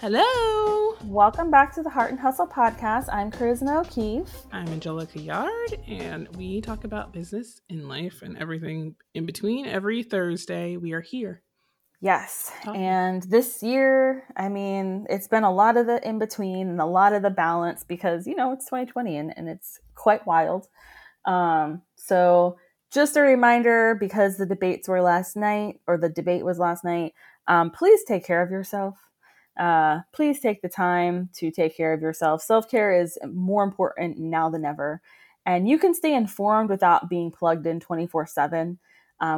Hello. Welcome back to the Heart and Hustle podcast. I'm Charisma O'Keefe. I'm Angelica Yard, and we talk about business and life and everything in between. Every Thursday, we are here. Yes. And this year, I mean, it's been a lot of the in between and a lot of the balance because, you know, it's 2020 and, and it's quite wild. Um, so, just a reminder because the debates were last night, or the debate was last night, um, please take care of yourself uh, please take the time to take care of yourself. Self care is more important now than ever. And you can stay informed without being plugged in 24 um, 7.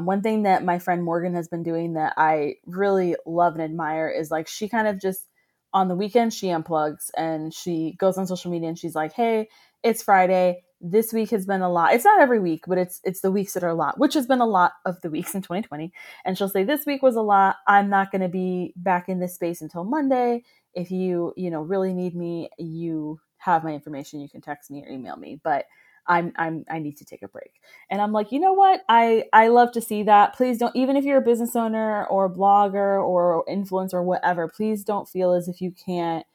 One thing that my friend Morgan has been doing that I really love and admire is like she kind of just on the weekend she unplugs and she goes on social media and she's like, hey, it's Friday this week has been a lot. It's not every week, but it's it's the weeks that are a lot, which has been a lot of the weeks in 2020. And she'll say this week was a lot. I'm not going to be back in this space until Monday. If you, you know, really need me, you have my information. You can text me or email me, but I'm I'm I need to take a break. And I'm like, "You know what? I I love to see that. Please don't even if you're a business owner or a blogger or influencer or whatever, please don't feel as if you can't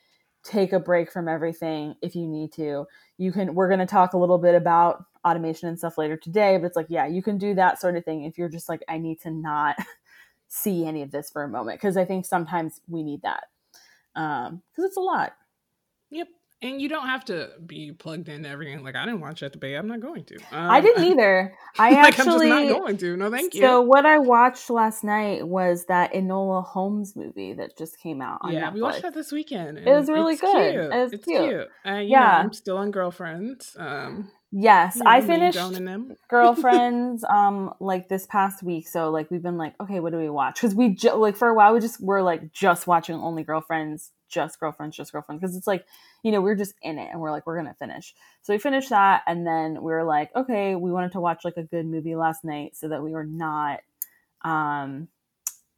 take a break from everything if you need to. You can we're going to talk a little bit about automation and stuff later today, but it's like, yeah, you can do that sort of thing if you're just like I need to not see any of this for a moment because I think sometimes we need that. Um cuz it's a lot. Yep and you don't have to be plugged into everything. Like I didn't watch that debate. I'm not going to. Um, I didn't either. I like, actually I'm just not going to. No, thank you. So what I watched last night was that Enola Holmes movie that just came out. yeah, Netflix. we watched that this weekend. It was really it's good. Cute. It was it's cute. cute. Uh, yeah, know, I'm still on Girlfriends. Um, Yes, I finished. Girlfriends um like this past week. So like we've been like, okay, what do we watch? Because we ju- like for a while we just were like just watching only Girlfriends, just Girlfriends, just Girlfriends. Because it's like you know we're just in it and we're like we're gonna finish. So we finished that and then we were like, okay, we wanted to watch like a good movie last night so that we were not um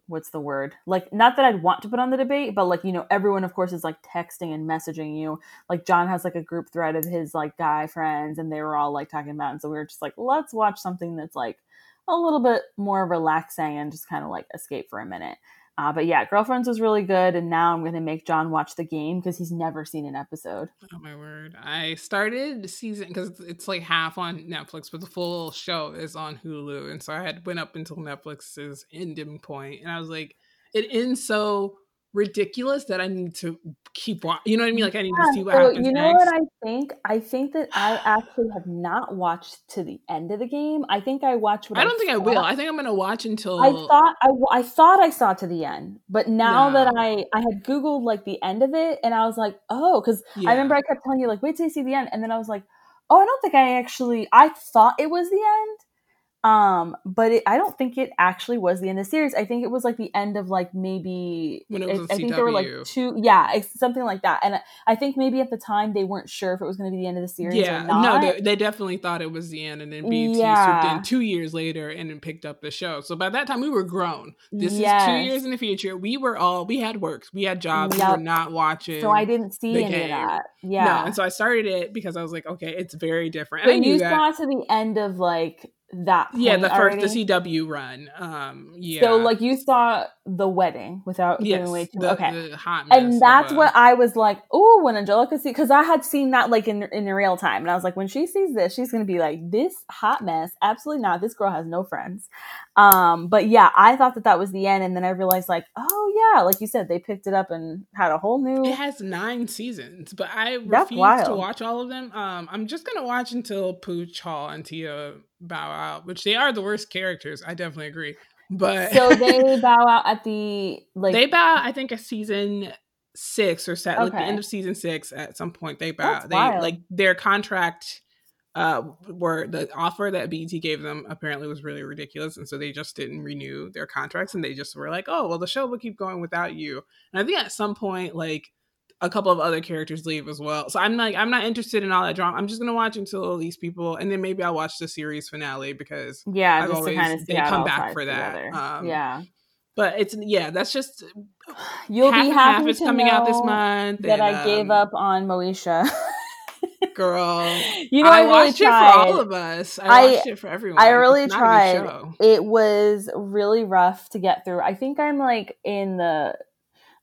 what's the word like not that i'd want to put on the debate but like you know everyone of course is like texting and messaging you like john has like a group thread of his like guy friends and they were all like talking about it. and so we were just like let's watch something that's like a little bit more relaxing and just kind of like escape for a minute uh, but yeah, Girlfriends was really good, and now I'm gonna make John watch the game because he's never seen an episode. Oh my word! I started season because it's like half on Netflix, but the full show is on Hulu, and so I had went up until Netflix's ending point, and I was like, it ends so ridiculous that I need to keep watching. You know what I mean? Like I need yeah, to see what so happens. You know next. what I think? I think that I actually have not watched to the end of the game. I think I watched. I don't I think I will. I think I'm gonna watch until. I thought I, I thought I saw to the end, but now no. that I I had googled like the end of it, and I was like, oh, because yeah. I remember I kept telling you like, wait till you see the end, and then I was like, oh, I don't think I actually. I thought it was the end um, but it, I don't think it actually was the end of the series. I think it was like the end of like maybe when it was I, I think there were like two, yeah, something like that. And I think maybe at the time they weren't sure if it was going to be the end of the series. Yeah, no, they, they, definitely thought it was the end, and then BET yeah. swooped in two years later and then picked up the show. So by that time we were grown. This yes. is two years in the future. We were all we had works, we had jobs. Yep. We were not watching. So I didn't see any game. of that. Yeah, no, and so I started it because I was like, okay, it's very different. But you saw to the end of like that yeah the first already. the cw run um yeah. so like you saw the wedding without yes, giving away too the, okay. the and that's what i was like oh when angelica see because i had seen that like in in real time and i was like when she sees this she's gonna be like this hot mess absolutely not this girl has no friends um but yeah i thought that that was the end and then i realized like oh yeah like you said they picked it up and had a whole new it has nine seasons but i refuse to watch all of them um i'm just gonna watch until pooch hall and tia bow out, which they are the worst characters. I definitely agree. But so they bow out at the like they bow. I think a season six or set okay. like the end of season six. At some point, they bow. That's they wild. like their contract. Uh, were the offer that BET gave them apparently was really ridiculous, and so they just didn't renew their contracts, and they just were like, "Oh, well, the show will keep going without you." And I think at some point, like a couple of other characters leave as well. So I'm like, I'm not interested in all that drama. I'm just gonna watch until these people, and then maybe I'll watch the series finale because yeah, I've always, kind of they come back for that. Um, yeah, but it's yeah, that's just you'll be happy it's coming out this month. That and, I gave um, up on Moesha. Girl, you know, I, I, really watched tried. it for all of us. I, watched it for everyone. I really It's not a good tried. It was really rough to get through. I think I'm like in the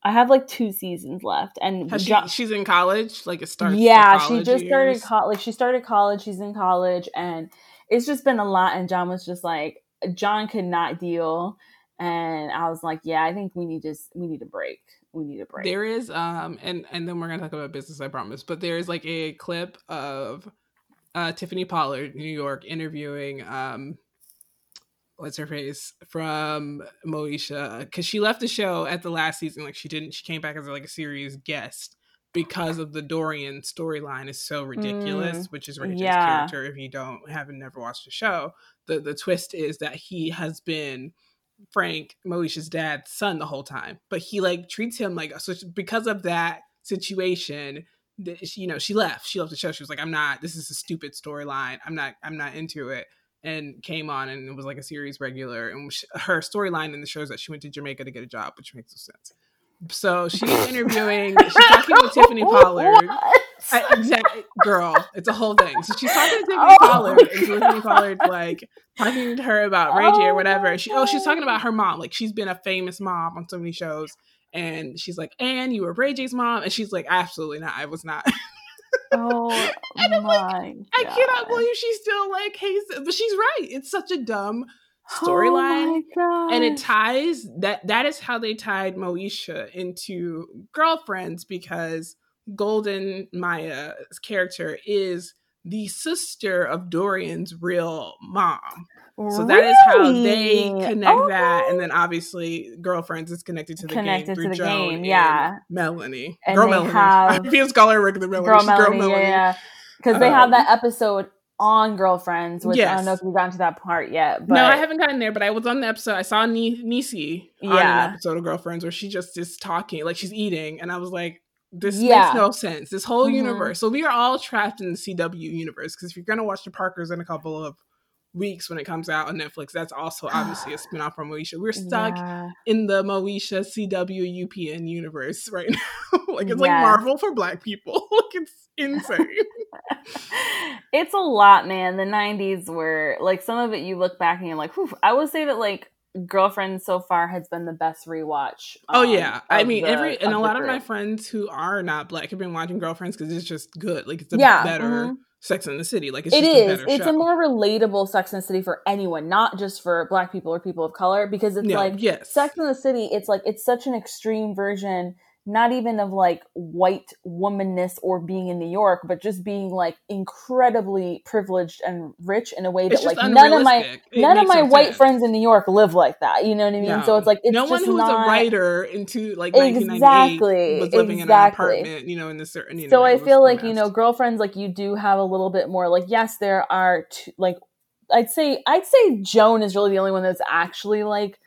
I have like two seasons left, and she, she's in college. Like it starts. Yeah, she just years. started college. Like she started college. She's in college, and it's just been a lot. And John was just like, John could not deal, and I was like, yeah, I think we need just we need a break. We need a break. There is um, and and then we're gonna talk about business. I promise. But there is like a clip of uh Tiffany Pollard, New York, interviewing um what's her face from Moesha because she left the show at the last season. Like she didn't, she came back as like a series guest because of the Dorian storyline is so ridiculous, mm, which is Rachel's yeah. character. If you don't haven't never watched the show, the the twist is that he has been Frank Moesha's dad's son the whole time, but he like treats him like so because of that situation. That, You know, she left. She left the show. She was like, "I'm not. This is a stupid storyline. I'm not. I'm not into it." and came on and it was like a series regular. And she, her storyline in the show is that she went to Jamaica to get a job, which makes no sense. So she's interviewing, she's talking with Tiffany Pollard. I, exactly, eh, girl, it's a whole thing. So she's talking to Tiffany oh Pollard, and Tiffany Pollard like talking to her about Ray J or oh whatever. She, oh, she's talking about her mom. Like she's been a famous mom on so many shows. And she's like, and you were Ray J's mom, and she's like, absolutely not. I was not. Oh and I'm like, I cannot believe she's still like, hey, but she's right. It's such a dumb storyline, oh and it ties that. That is how they tied Moesha into girlfriends because Golden Maya's character is the sister of Dorian's real mom. So that really? is how they connect okay. that, and then obviously girlfriends is connected to the connected game through to the Joan game, yeah. Melanie, and girl Melanie. Have I feel her regular Melanie. Girl Melanie, girl Melanie, yeah, because they um, have that episode on girlfriends, which yes. I don't know if you've gotten to that part yet. But no, I haven't gotten there, but I was on the episode. I saw Niecy on yeah. an episode of Girlfriends where she just is talking, like she's eating, and I was like, this yeah. makes no sense. This whole mm-hmm. universe. So we are all trapped in the CW universe because if you're gonna watch the Parkers in a couple of weeks when it comes out on Netflix. That's also obviously a spinoff from Moesha. We're stuck yeah. in the Moesha CW UPN universe right now. like it's like Marvel for black people. like it's insane. it's a lot, man. The 90s were like some of it you look back and you're like, I would say that like girlfriend so far has been the best rewatch. Um, oh yeah, I mean the, every and a lot group. of my friends who are not black have been watching Girlfriends because it's just good. Like it's a yeah, better. Mm-hmm Sex in the City. Like it's it is. A it's show. a more relatable Sex in the City for anyone, not just for Black people or people of color, because it's like yes. Sex in the City. It's like it's such an extreme version not even of like white womanness or being in New York, but just being like incredibly privileged and rich in a way that like none of my it none of my white sense. friends in New York live like that. You know what I mean? No. So it's like it's no one who's not... a writer into like exactly was living exactly. in an apartment, you know, in the certain. You know, so I feel like you know, girlfriends like you do have a little bit more like yes, there are two, like I'd say I'd say Joan is really the only one that's actually like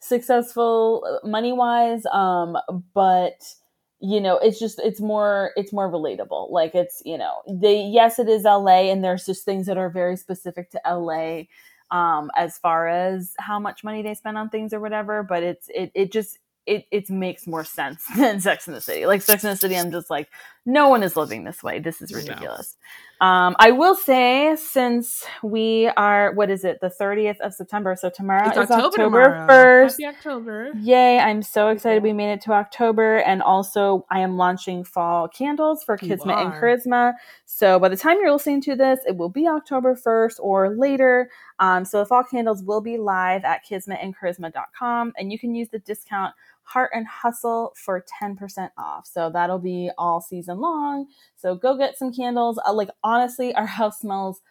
successful uh, money wise um but you know it's just it's more it's more relatable like it's you know they yes it is la and there's just things that are very specific to la um as far as how much money they spend on things or whatever but it's it it just it, it makes more sense than Sex in the City. Like Sex in the City, I'm just like, no one is living this way. This is ridiculous. No. Um, I will say, since we are, what is it, the 30th of September, so tomorrow it's is October, October 1st. Happy October. Yay, I'm so excited we made it to October. And also, I am launching fall candles for Kismet and Charisma. So by the time you're listening to this, it will be October 1st or later. Um, so the fall candles will be live at kismetandcharisma.com, and you can use the discount Heart and Hustle for 10% off. So that'll be all season long. So go get some candles. Uh, like, honestly, our house smells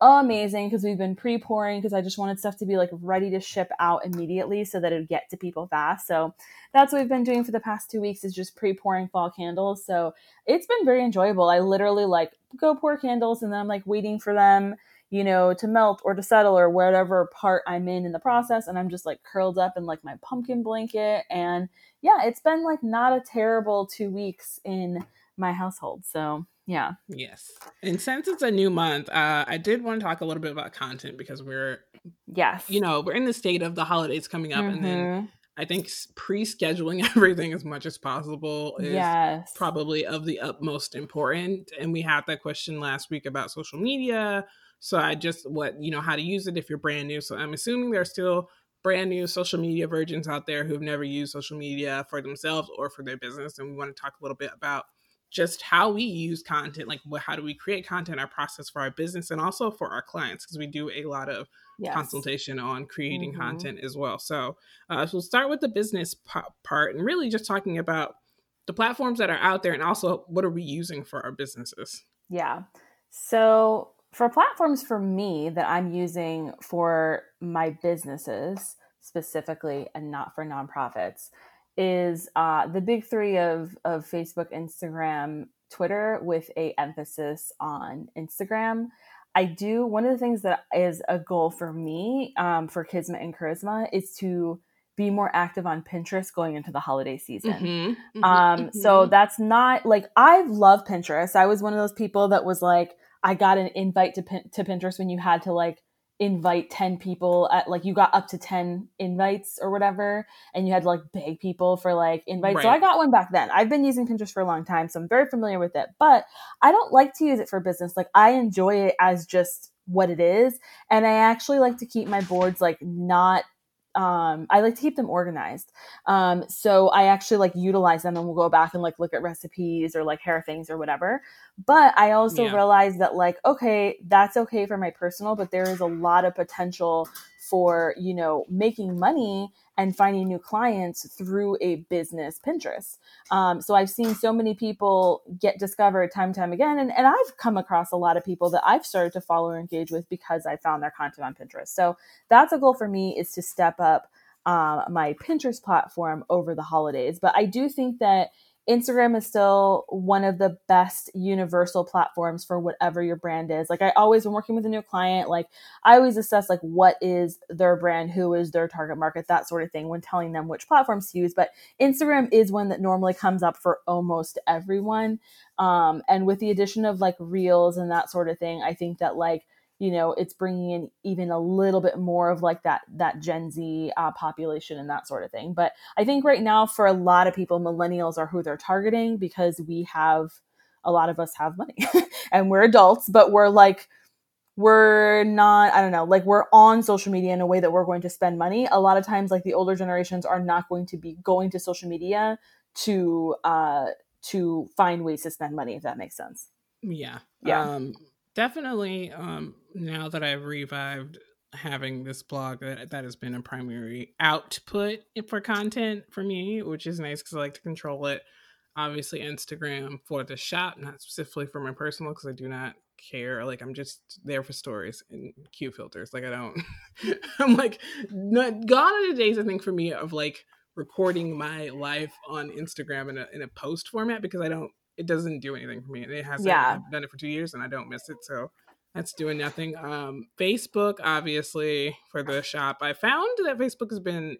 amazing because we've been pre pouring because I just wanted stuff to be like ready to ship out immediately so that it would get to people fast. So that's what we've been doing for the past two weeks is just pre pouring fall candles. So it's been very enjoyable. I literally like go pour candles and then I'm like waiting for them you know, to melt or to settle or whatever part I'm in in the process. And I'm just like curled up in like my pumpkin blanket. And yeah, it's been like not a terrible two weeks in my household. So yeah. Yes. And since it's a new month, uh, I did want to talk a little bit about content because we're, yes, you know, we're in the state of the holidays coming up. Mm-hmm. And then mm-hmm. I think pre-scheduling everything as much as possible is yes. probably of the utmost important. And we had that question last week about social media, so I just what you know how to use it if you're brand new. So I'm assuming there's still brand new social media virgins out there who've never used social media for themselves or for their business. And we want to talk a little bit about just how we use content, like what, how do we create content, our process for our business, and also for our clients, because we do a lot of yes. consultation on creating mm-hmm. content as well. So, uh, so we'll start with the business p- part and really just talking about the platforms that are out there and also what are we using for our businesses. Yeah. So for platforms for me that I'm using for my businesses specifically and not for nonprofits is uh, the big three of, of Facebook, Instagram, Twitter with a emphasis on Instagram. I do one of the things that is a goal for me um, for Kismet and Charisma is to be more active on Pinterest going into the holiday season. Mm-hmm, mm-hmm, um, mm-hmm. So that's not like I love Pinterest. I was one of those people that was like, I got an invite to to Pinterest when you had to like invite 10 people at like you got up to 10 invites or whatever and you had to like beg people for like invites. Right. so i got one back then. I've been using pinterest for a long time so i'm very familiar with it but i don't like to use it for business. Like i enjoy it as just what it is and i actually like to keep my boards like not um, I like to keep them organized. Um, so I actually like utilize them and we'll go back and like look at recipes or like hair things or whatever. But I also yeah. realize that like, okay, that's okay for my personal, but there is a lot of potential for, you know, making money and finding new clients through a business Pinterest. Um, so I've seen so many people get discovered time and time again. And, and I've come across a lot of people that I've started to follow or engage with because I found their content on Pinterest. So that's a goal for me is to step up um, my Pinterest platform over the holidays. But I do think that Instagram is still one of the best universal platforms for whatever your brand is. Like I always when working with a new client, like I always assess like what is their brand, who is their target market, that sort of thing when telling them which platforms to use. But Instagram is one that normally comes up for almost everyone. Um, and with the addition of like reels and that sort of thing, I think that like you know it's bringing in even a little bit more of like that that gen z uh, population and that sort of thing. But i think right now for a lot of people millennials are who they're targeting because we have a lot of us have money and we're adults but we're like we're not i don't know like we're on social media in a way that we're going to spend money. A lot of times like the older generations are not going to be going to social media to uh to find ways to spend money if that makes sense. Yeah. Yeah. Um definitely um now that i've revived having this blog that that has been a primary output for content for me which is nice because i like to control it obviously instagram for the shop not specifically for my personal because i do not care like i'm just there for stories and cute filters like i don't i'm like not gone are the days i think for me of like recording my life on instagram in a, in a post format because i don't it doesn't do anything for me. and It hasn't. Yeah. I've done it for two years and I don't miss it. So that's doing nothing. Um, Facebook, obviously, for the shop. I found that Facebook has been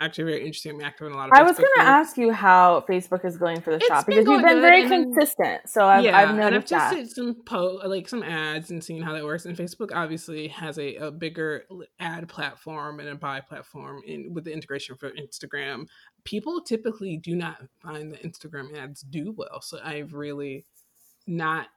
actually very interesting. I'm active in a lot of. I was going to ask you how Facebook is going for the it's shop because you've been very consistent. So I've, yeah, I've noticed and I've just that. some po- like some ads and seen how that works. And Facebook obviously has a, a bigger ad platform and a buy platform in with the integration for Instagram. People typically do not find the Instagram ads do well. So I've really not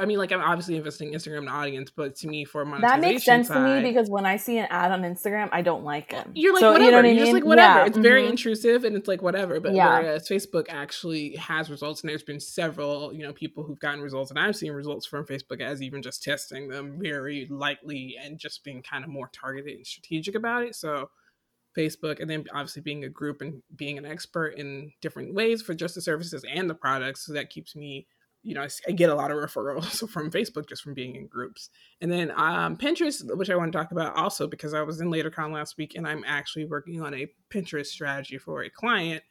I mean, like I'm obviously investing in Instagram and audience, but to me, for monetization, that makes sense side, to me because when I see an ad on Instagram, I don't like it. You're like so, whatever. You know what I mean? You're just like whatever. Yeah. It's mm-hmm. very intrusive and it's like whatever. But yeah. whereas Facebook actually has results, and there's been several, you know, people who've gotten results, and I've seen results from Facebook as even just testing them very lightly and just being kind of more targeted and strategic about it. So. Facebook, and then obviously being a group and being an expert in different ways for just the services and the products. So that keeps me you know, I, get a lot of referrals from Facebook just from being in groups. And then um, Pinterest, which I want to talk about also because I was in LaterCon last week and I'm actually working on a Pinterest strategy for a client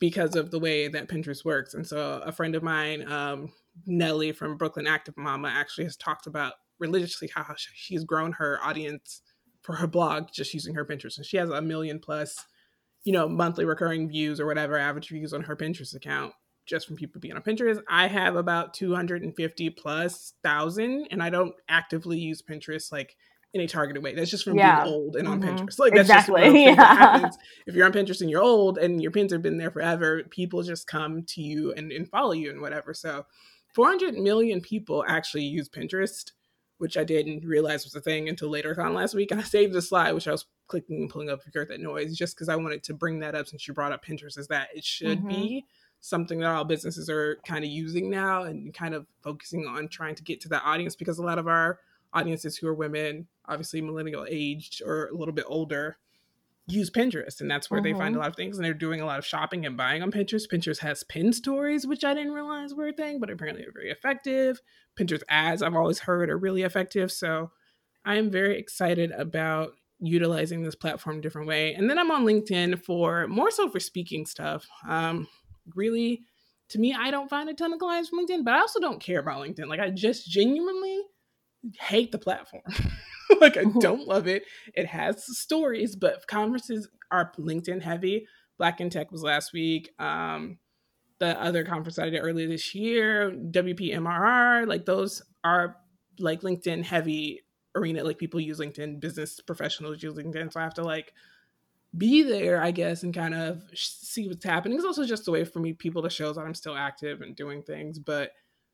because of the way that Pinterest works. And so a friend of mine, um, Nellie from Brooklyn Active Mama, actually has talked about religiously how she's grown her audience for her blog just using her Pinterest. And she has a million plus, you know, monthly recurring views or whatever average views on her Pinterest account just from people being on Pinterest. I have about 250 plus thousand, and I don't actively use Pinterest like in a targeted way. That's just from yeah. being old and on mm-hmm. Pinterest. Like that's exactly. just yeah. happens. If you're on Pinterest and you're old and your pins have been there forever, people just come to you and, and follow you and whatever. So 400 million people actually use Pinterest, which I didn't realize was a thing until LaterCon last week. And I saved the slide, which I was clicking and pulling up if you heard that noise, just because I wanted to bring that up since you brought up Pinterest, is that it should mm-hmm. be something that all businesses are kind of using now and kind of focusing on trying to get to that audience because a lot of our audiences who are women, obviously millennial aged or a little bit older, use Pinterest and that's where mm-hmm. they find a mm-hmm. lot of things and they're doing a lot of shopping and buying on Pinterest. Pinterest has pin stories, which I didn't realize were a thing, but apparently are very effective. Pinterest ads, I've always heard, are really effective. So I am very excited about utilizing this platform a different way. And then I'm on LinkedIn for more so for speaking stuff. Um, really, to me, I don't find a ton of clients from LinkedIn, but I also don't care about LinkedIn. Like I just genuinely hate the platform. like I don't love it. It has stories, but conferences are LinkedIn heavy. Black in Tech was last week. Um, the other conference I did earlier this year, WPMRR, like those are like LinkedIn heavy arena. Like people use LinkedIn, business professionals use LinkedIn. So I have to like be there, I guess, and kind of see what's happening. It's also just a way for me people to show that I'm still active and doing things. But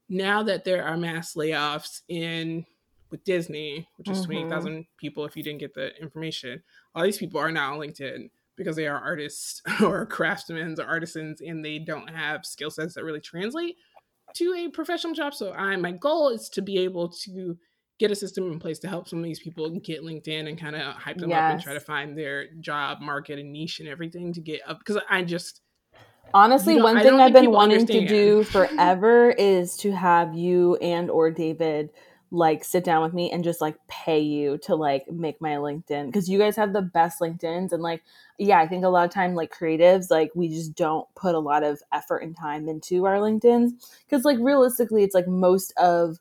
now that there are mass layoffs in with Disney, which is mm-hmm. 20,000 people if you didn't get the information. All these people are now on LinkedIn because they are artists or craftsmen or artisans and they don't have skill sets that really translate to a professional job. So I my goal is to be able to get a system in place to help some of these people get LinkedIn and kind of hype them yes. up and try to find their job market and niche and everything to get up because I just honestly one thing I've been wanting understand. to do forever is to have you and or David like sit down with me and just like pay you to like make my LinkedIn because you guys have the best LinkedIn's and like yeah, I think a lot of time like creatives like we just don't put a lot of effort and time into our LinkedIn's because like realistically it's like most of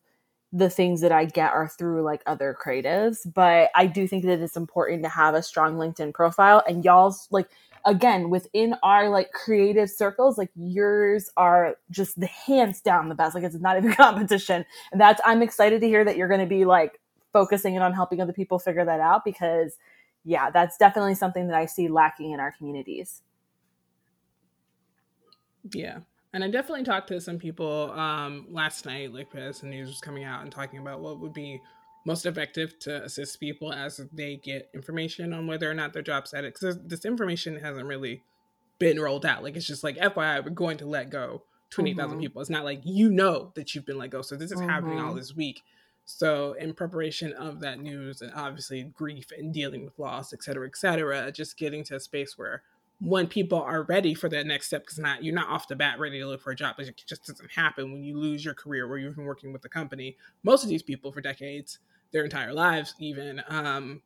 the things that I get are through like other creatives, but I do think that it's important to have a strong LinkedIn profile and y'all's like again within our like creative circles like yours are just the hands down the best like it's not even competition and that's i'm excited to hear that you're going to be like focusing in on helping other people figure that out because yeah that's definitely something that i see lacking in our communities. Yeah and i definitely talked to some people um last night like as the news was coming out and talking about what would be most effective to assist people as they get information on whether or not their job's at it. Because this information hasn't really been rolled out. Like it's just like FYI, we're going to let go twenty mm mm-hmm. people. It's not like you know that you've been let go. So this is mm-hmm. happening all mm-hmm. this week. So in preparation of that news and obviously grief and dealing with loss, et cetera, et cetera, just getting to a space where when people are ready for that next step, because not you're not off the bat ready to look for a job. It just doesn't happen when you lose your career where you've been working with the company. Most of these people for decades their entire lives even um,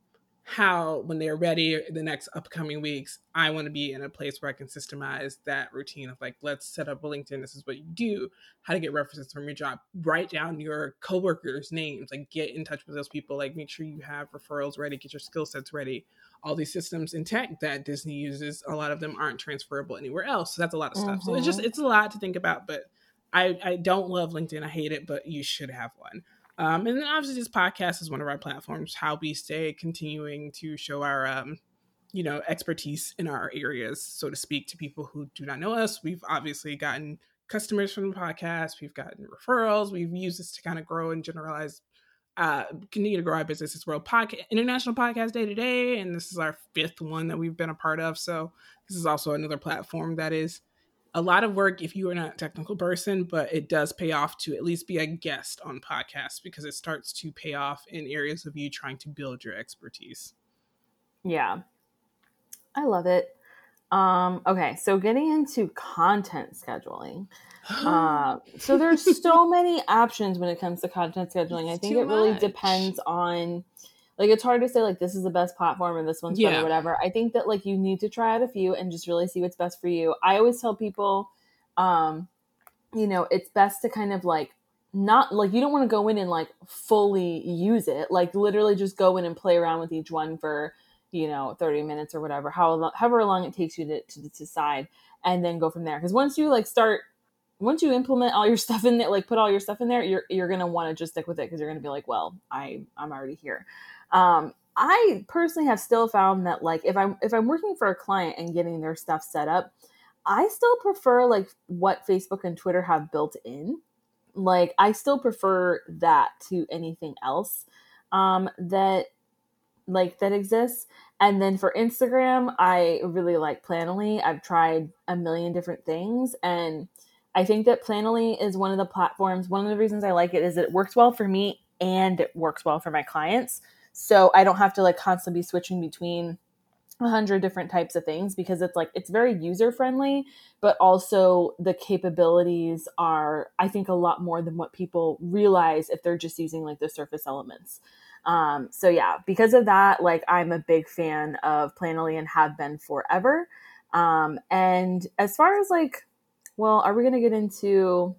how when they're ready in the next upcoming weeks i want to be in a place where i can systemize that routine of like let's set up a linkedin this is what you do how to get references from your job write down your coworkers names like get in touch with those people like make sure you have referrals ready get your skill sets ready all these systems in tech that disney uses a lot of them aren't transferable anywhere else so that's a lot of stuff mm-hmm. so it's just mm-hmm. it's a lot to think about but I, I don't love LinkedIn. I hate it, but you should have one. Um, and then obviously this podcast is one of our platforms, how we stay continuing to show our, um, you know, expertise in our areas, so to speak, to people who do not know us. We've obviously gotten customers from the podcast. We've gotten referrals. We've used this to kind of grow and generalize, uh, continue to grow our business. It's World Podcast, International Podcast Day to Day, and this is our fifth one that we've been a part of. So this is also another platform that is a lot of work if you are not a technical person, but it does pay off to at least be a guest on podcasts because it starts to pay off in areas of you trying to build your expertise. Yeah. I love it. Um, okay, so getting into content scheduling. Uh, so there's so many options when it comes to content scheduling. It's I think it really much. depends on like it's hard to say like this is the best platform and this one's yeah. better whatever i think that like you need to try out a few and just really see what's best for you i always tell people um you know it's best to kind of like not like you don't want to go in and like fully use it like literally just go in and play around with each one for you know 30 minutes or whatever how, however long it takes you to, to decide and then go from there because once you like start once you implement all your stuff in there like put all your stuff in there you're you're gonna want to just stick with it because you're gonna be like well i i'm already here um, I personally have still found that like if I'm if I'm working for a client and getting their stuff set up, I still prefer like what Facebook and Twitter have built in. Like I still prefer that to anything else. Um, that like that exists. And then for Instagram, I really like Planoly. I've tried a million different things and I think that Planoly is one of the platforms. One of the reasons I like it is it works well for me and it works well for my clients. So I don't have to like constantly be switching between a hundred different types of things because it's like it's very user friendly, but also the capabilities are I think a lot more than what people realize if they're just using like the surface elements. Um, so yeah, because of that, like I'm a big fan of Planoly and have been forever. Um, and as far as like, well, are we gonna get into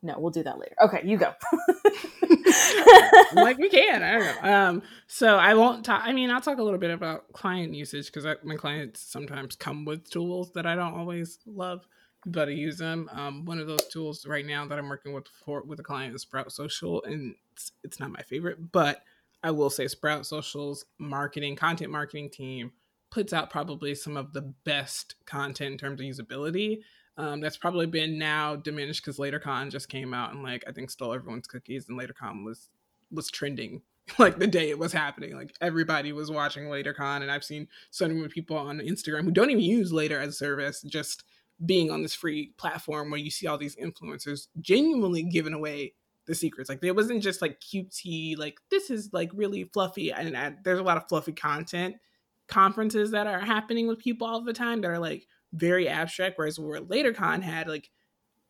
no, we'll do that later. Okay, you go. like we can. I don't know. Um, so I won't talk. I mean, I'll talk a little bit about client usage because my clients sometimes come with tools that I don't always love, but I use them. Um, one of those tools right now that I'm working with for with a client is Sprout Social, and it's, it's not my favorite, but I will say Sprout Social's marketing, content marketing team puts out probably some of the best content in terms of usability um, that's probably been now diminished because LaterCon just came out and like I think stole everyone's cookies and LaterCon was was trending like the day it was happening. Like everybody was watching LaterCon, and I've seen so many people on Instagram who don't even use Later as a service, just being on this free platform where you see all these influencers genuinely giving away the secrets. Like it wasn't just like cutesy, like this is like really fluffy, and there's a lot of fluffy content conferences that are happening with people all the time that are like very abstract. Whereas where LaterCon had like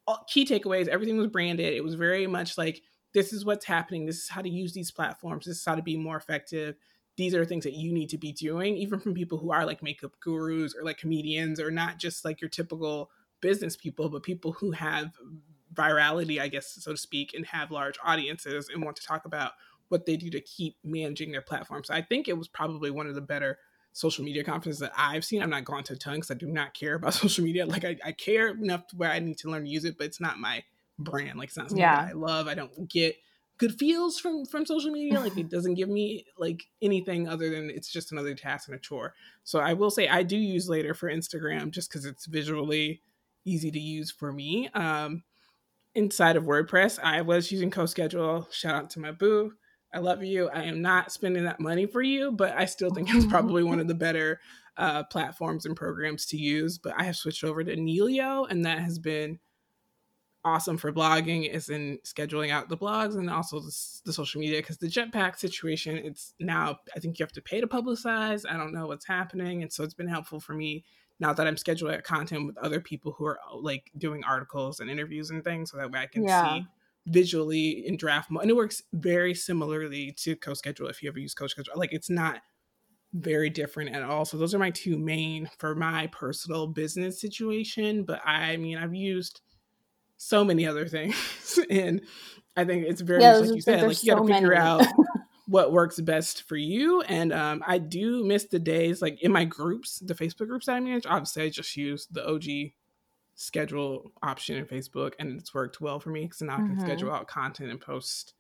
all, key takeaways, everything was branded. It was very much like this is what's happening. This is how to use these platforms. This is how to be more effective. These are things that you need to be doing, even from people who are like makeup gurus or like comedians or not just like your typical business people, but people who have virality, I guess, so to speak, and have large audiences and want to talk about what they do to keep managing their platform. So I think it was probably one of the better social media conferences that I've seen. I'm not going to ton because I do not care about social media. Like I, I, care enough where I need to learn to use it, but it's not my brand. Like it's not something yeah. that I love. I don't get good feels from from social media. Like it doesn't give me like anything other than it's just another task and a chore. So I will say I do use later for Instagram just because it's visually easy to use for me. Um, inside of WordPress, I was using CoSchedule. Shout out to my boo. I love you. I am not spending that money for you, but I still think it's probably one of the better uh, platforms and programs to use. But I have switched over to Nelio, and that has been awesome for blogging is in scheduling out the blogs and also the, the social media because the jetpack situation it's now i think you have to pay to publicize i don't know what's happening and so it's been helpful for me now that i'm scheduling content with other people who are like doing articles and interviews and things so that way i can yeah. see visually in draft mode. And it works very similarly to CoSchedule if you ever use CoSchedule. Like it's not very different at all. So those are my two main for my personal business situation. But I mean, I've used so many other things, and I think it's very yeah, much like you said, like you got to so figure out what works best for you. And um, I do miss the days like in my groups, the Facebook groups that I manage. Obviously, I just use the OG schedule option in Facebook, and it's worked well for me because now I can mm-hmm. schedule out content and post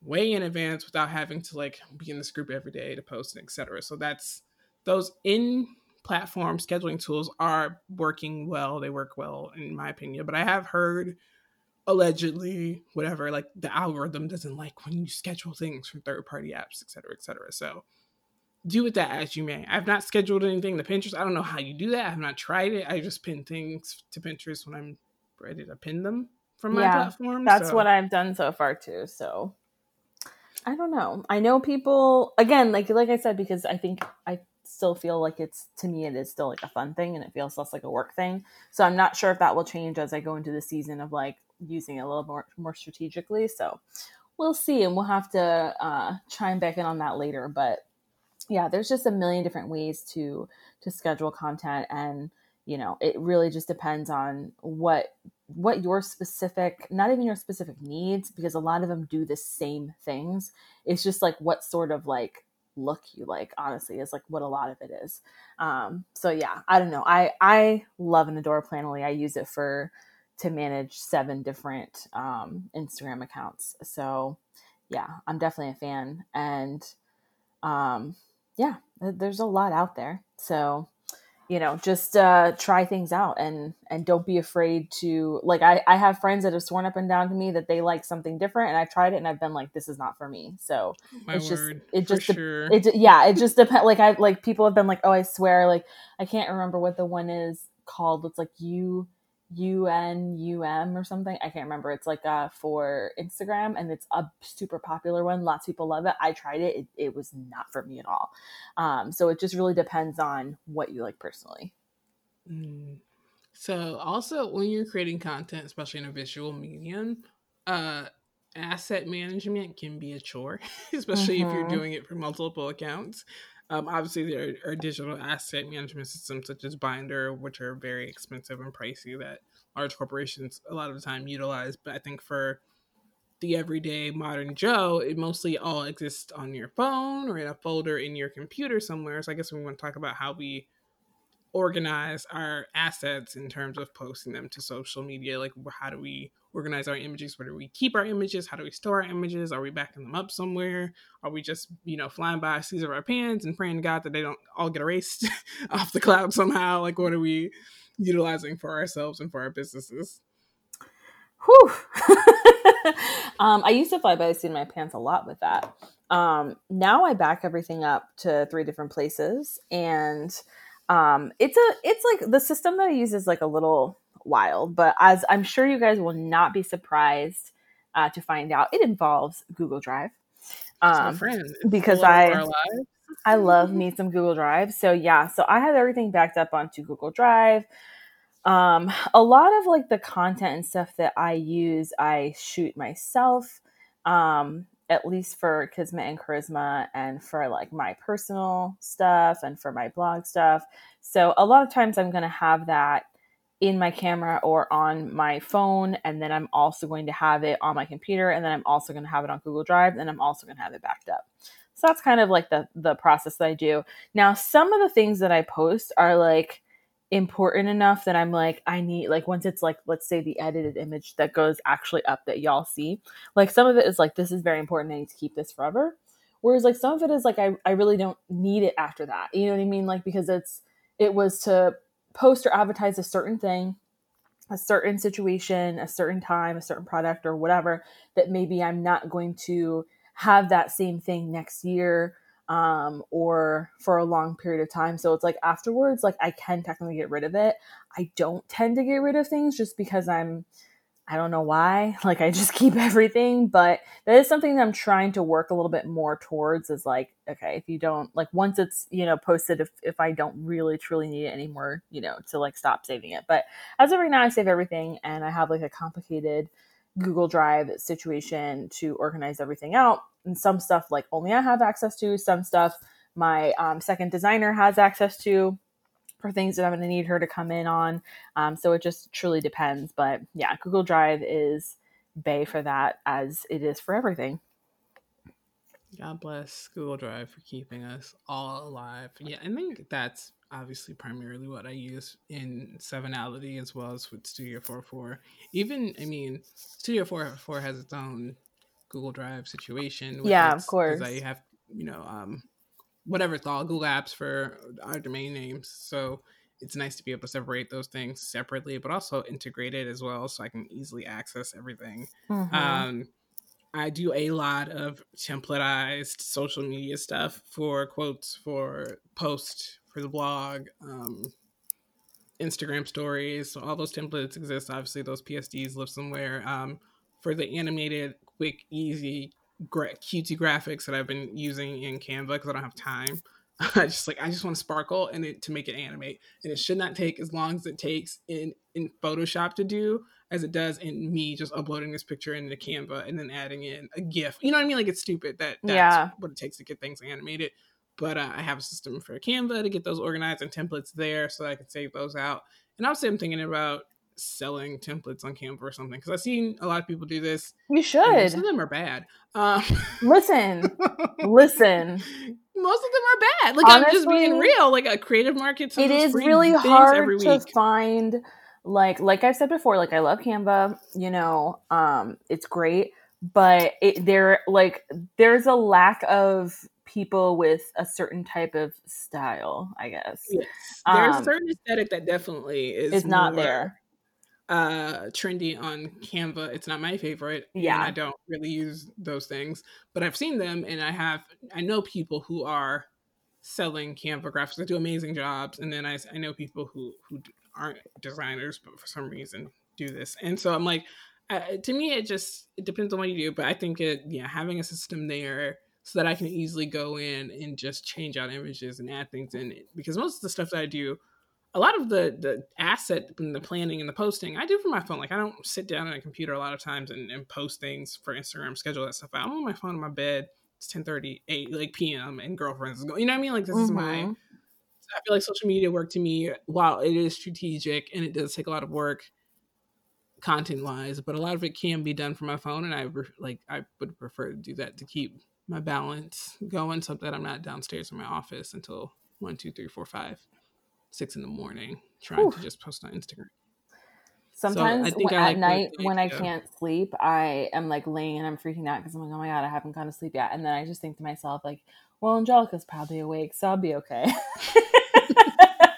way in advance without having to like be in this group every day to post and etc. So that's those in platform scheduling tools are working well. They work well in my opinion, but I have heard allegedly whatever like the algorithm doesn't like when you schedule things from third party apps, etc., etc. So do with that as you may. I've not scheduled anything to Pinterest. I don't know how you do that. I have not tried it. I just pin things to Pinterest when I'm ready to pin them from my yeah, platform. That's so. what I've done so far too. So I don't know. I know people again, like like I said, because I think I still feel like it's to me it is still like a fun thing and it feels less like a work thing. So I'm not sure if that will change as I go into the season of like using it a little more more strategically. So we'll see and we'll have to uh chime back in on that later. But yeah, there's just a million different ways to to schedule content and you know, it really just depends on what what your specific not even your specific needs because a lot of them do the same things. It's just like what sort of like look you like honestly is like what a lot of it is. Um so yeah i don't know. I i love and adore planoly. I use it for to manage seven different um instagram accounts. So yeah i'm definitely a fan and um yeah, there's a lot out there. So you know just uh try things out and and don't be afraid to like i i have friends that have sworn up and down to me that they like something different and i've tried it and i've been like this is not for me so My it's just word, it just de- sure. it yeah it just depends like i like people have been like oh i swear like i can't remember what the one is called it's like you UNUM or something. I can't remember. It's like uh, for Instagram and it's a super popular one. Lots of people love it. I tried it. It, it was not for me at all. Um, so it just really depends on what you like personally. Mm. So also when you're creating content, especially in a visual medium, uh asset management can be a chore, especially if you're Mhm. doing it for multiple accounts. Um, obviously, there are digital asset management systems such as Bynder, which are very expensive and pricey that large corporations a lot of the time utilize. But I think for the everyday modern Joe, it mostly all exists on your phone or in a folder in your computer somewhere. So I guess we want to talk about how we organize our assets in terms of posting them to social media. Like, how do we organize our images? Where do we keep our images? How do we store our images? Are we backing them up somewhere? Are we just, you know, flying by seas of our pants and praying to God that they don't all get erased off the cloud somehow? Like, what are we utilizing for ourselves and for our businesses? Whew. um, I used to fly by the seat of my pants a lot with that. Um, now I back everything up to three different places, and um, it's a it's like the system that I use is like a little wild, but as I'm sure you guys will not be surprised uh, to find out, it involves Google Drive. Um, because I- I love me some Google Drive. So yeah, so I have everything backed up onto Google Drive. Um, a lot of like the content and stuff that I use, I shoot myself. Um, at least for Kismet and Charisma, and for like my personal stuff and for my blog stuff. So a lot of times I'm gonna have that in my camera or on my phone, and then I'm also going to have it on my computer, and then I'm also going to have it on Google Drive, and I'm also going to have it backed up. So that's kind of like the the process that I do. Now, some of the things that I post are like important enough that I'm like I need like once it's like let's say the edited image that goes actually up that y'all see. Like some of it is like this is very important. I need to keep this forever. Whereas like some of it is like I I really don't need it after that. You know what I mean? Like because it's it was to post or advertise a certain thing a certain situation, a certain time, a certain product, or whatever, that maybe I'm not going to have that same thing next year um, or for a long period of time. So it's like afterwards, like I can technically get rid of it. I don't tend to get rid of things just because I'm, I don't know why. Like I just keep everything, but that is something that I'm trying to work a little bit more towards is like, okay, if you don't like once it's, you know, posted, if, if I don't really truly need it anymore, you know, to like stop saving it. But as of right now, I save everything and I have like a complicated Google Drive situation to organize everything out. And some stuff like only I have access to, some stuff my um, second designer has access to for things that I'm going to need her to come in on. Um, so it just truly depends. But yeah, Google Drive is Bay for that as it is for everything. God bless Google Drive for keeping us all alive. Yeah, I think that's obviously primarily what I use in Sevenality as well as with Studio 44. Even, I mean, Studio 44 has its own Google Drive situation. Yeah, of course. I have, you know, um, whatever it's all Google Apps for our domain names. So it's nice to be able to separate those things separately, but also integrate it as well so I can easily access everything. Mhm. Um, I do a lot of templatized social media stuff for quotes, for posts, for the blog, um, Instagram stories. So all those templates exist. Obviously, those PSDs live somewhere. Um, for the animated, quick, easy, gra- cutesy graphics that I've been using in Canva because I don't have time. I just like I just want to sparkle and it to make it animate, and it should not take as long as it takes in in Photoshop to do as it does in me just uploading this picture into Canva and then adding in a GIF. You know what I mean? Like it's stupid that that's Yeah. what it takes to get things animated. But uh, I have a system for Canva to get those organized and templates there so I can save those out. And obviously, I'm thinking about selling templates on Canva or something because I've seen a lot of people do this. you should Most of them are bad. Um, listen. Listen, most of them are bad. Like I'm just being real. Like a creative market. it sells really hard to find like like I've said before, like I love Canva, you know, um, it's great, but it there like there's a lack of people with a certain type of style, I guess. Yes. There's Um, a certain aesthetic that definitely is Is not there. Uh trendy on Canva. It's not my favorite. Yeah. And I don't really use those things. But I've seen them and I have I know people who are selling Canva graphics that do amazing jobs. And then I, I know people who who aren't designers but for some reason do this. And so I'm like uh, to me it just it depends on what you do, but I think it yeah, having a system there so that I can easily go in and just change out images and add things in it because most of the stuff that I do a lot of the the asset and the planning and the posting I do from my phone. Like I don't sit down on a computer a lot of times and, and post things for Instagram, schedule that stuff out. I'm on my phone in my bed. It's 10 8 like PM and girlfriends is going. You know what I mean? Like this is my Mhm. I feel like social media work to me, while it is strategic and it does take a lot of work content wise, but a lot of it can be done from my phone and I re- like I would prefer to do that to keep my balance going so that I'm not downstairs in my office until one, two, three, four, five, six in the morning trying to just post on Instagram. Sometimes I think when- I at like night when I can't sleep, I am like laying and I'm freaking out because I'm like, oh my god, I haven't gone to sleep yet. And then I just think to myself, like, well, Angelica's probably awake, so I'll be okay.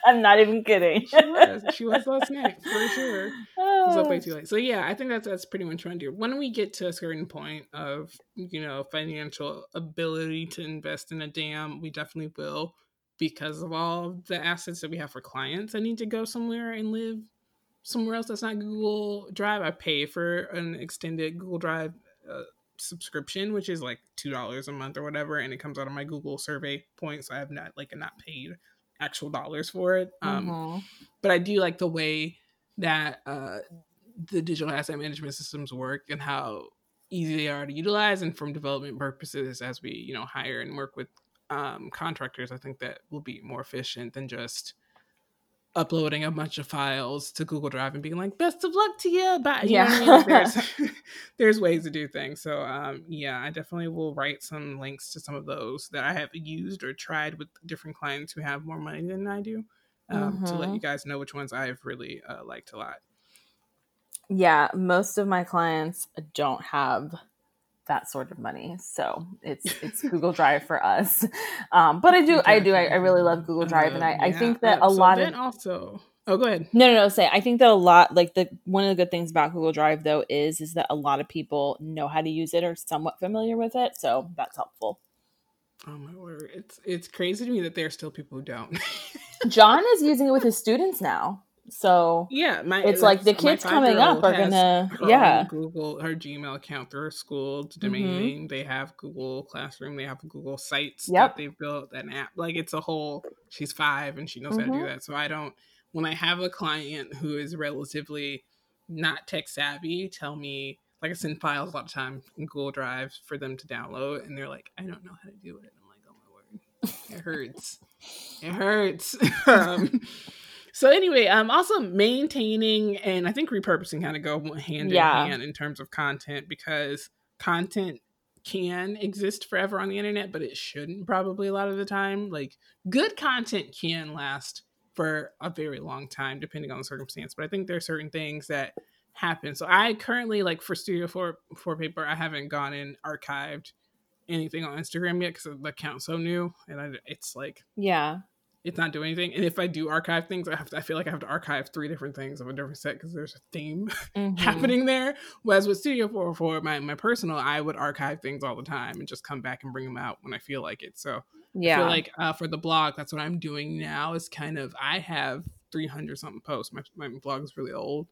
I'm not even kidding. She was. She was last night for sure. It was up way too late. So yeah, I think that's that's pretty much what I do. When we get to a certain point of you know financial ability to invest in a DAM, we definitely will because of all the assets that we have for clients. I need to go somewhere and live somewhere else that's not Google Drive. I pay for an extended Google Drive uh, subscription, which is like two dollars a month or whatever, and it comes out of my Google survey points. So I have not like not paid actual dollars for it. Um, Mhm. but I do like the way that uh, the digital asset management systems work and how easy they are to utilize. And from development purposes, as we you know hire and work with um, contractors, I think that will be more efficient than just uploading a bunch of files to Google Drive and being like, "Best of luck to you." But you know I mean? There's there's ways to do things. So um, yeah, I definitely will write some links to some of those that I have used or tried with different clients who have more money than I do um, to let Mhm. you guys know which ones I've really uh, liked a lot. Yeah, most of my clients don't have that sort of money, so it's it's Google Drive for us. Um, but I do, I do, I, I really love Google Drive, and I, Uh, I think that uh, a so lot then of also. Oh, go ahead. no, no, no. Say, I think that a lot, like the one of the good things about Google Drive though is is that a lot of people know how to use it or somewhat familiar with it, so that's helpful. Oh my word! It's it's crazy to me that there are still people who don't. John is using it with his students now, so yeah, my It's like the kids coming up are gonna- yeah. Google her Gmail account through her school Mm-hmm. domain. They have Google Classroom. They have Google Sites Yep. that they've built an app. Like it's a whole. She's five and she knows how to do Mhm. that. So I don't. When I have a client who is relatively not tech savvy, tell me like I send files a lot of time in Google Drive for them to download, and they're like, I don't know how to do it. I'm like, oh my word, it hurts. it hurts. um, so anyway, um, also maintaining and I think repurposing kind of go hand Yeah. in hand in terms of content because content can exist forever on the internet, but it shouldn't probably a lot of the time. Like good content can last for a very long time depending on the circumstance, but I think there are certain things that happen. So I currently like for Studio Four Four Paper, I haven't gone and archived anything on Instagram yet because the account's so new, and I, it's like yeah, it's not doing anything. And if I do archive things, I have to, I feel like I have to archive three different things of a different set because there's a theme Mhm. happening there. Whereas with Studio 404, my, my personal, I would archive things all the time and just come back and bring them out when I feel like it. So yeah, I feel like uh, for the blog, that's what I'm doing now is kind of, I have 300 something posts. My, my blog is really old.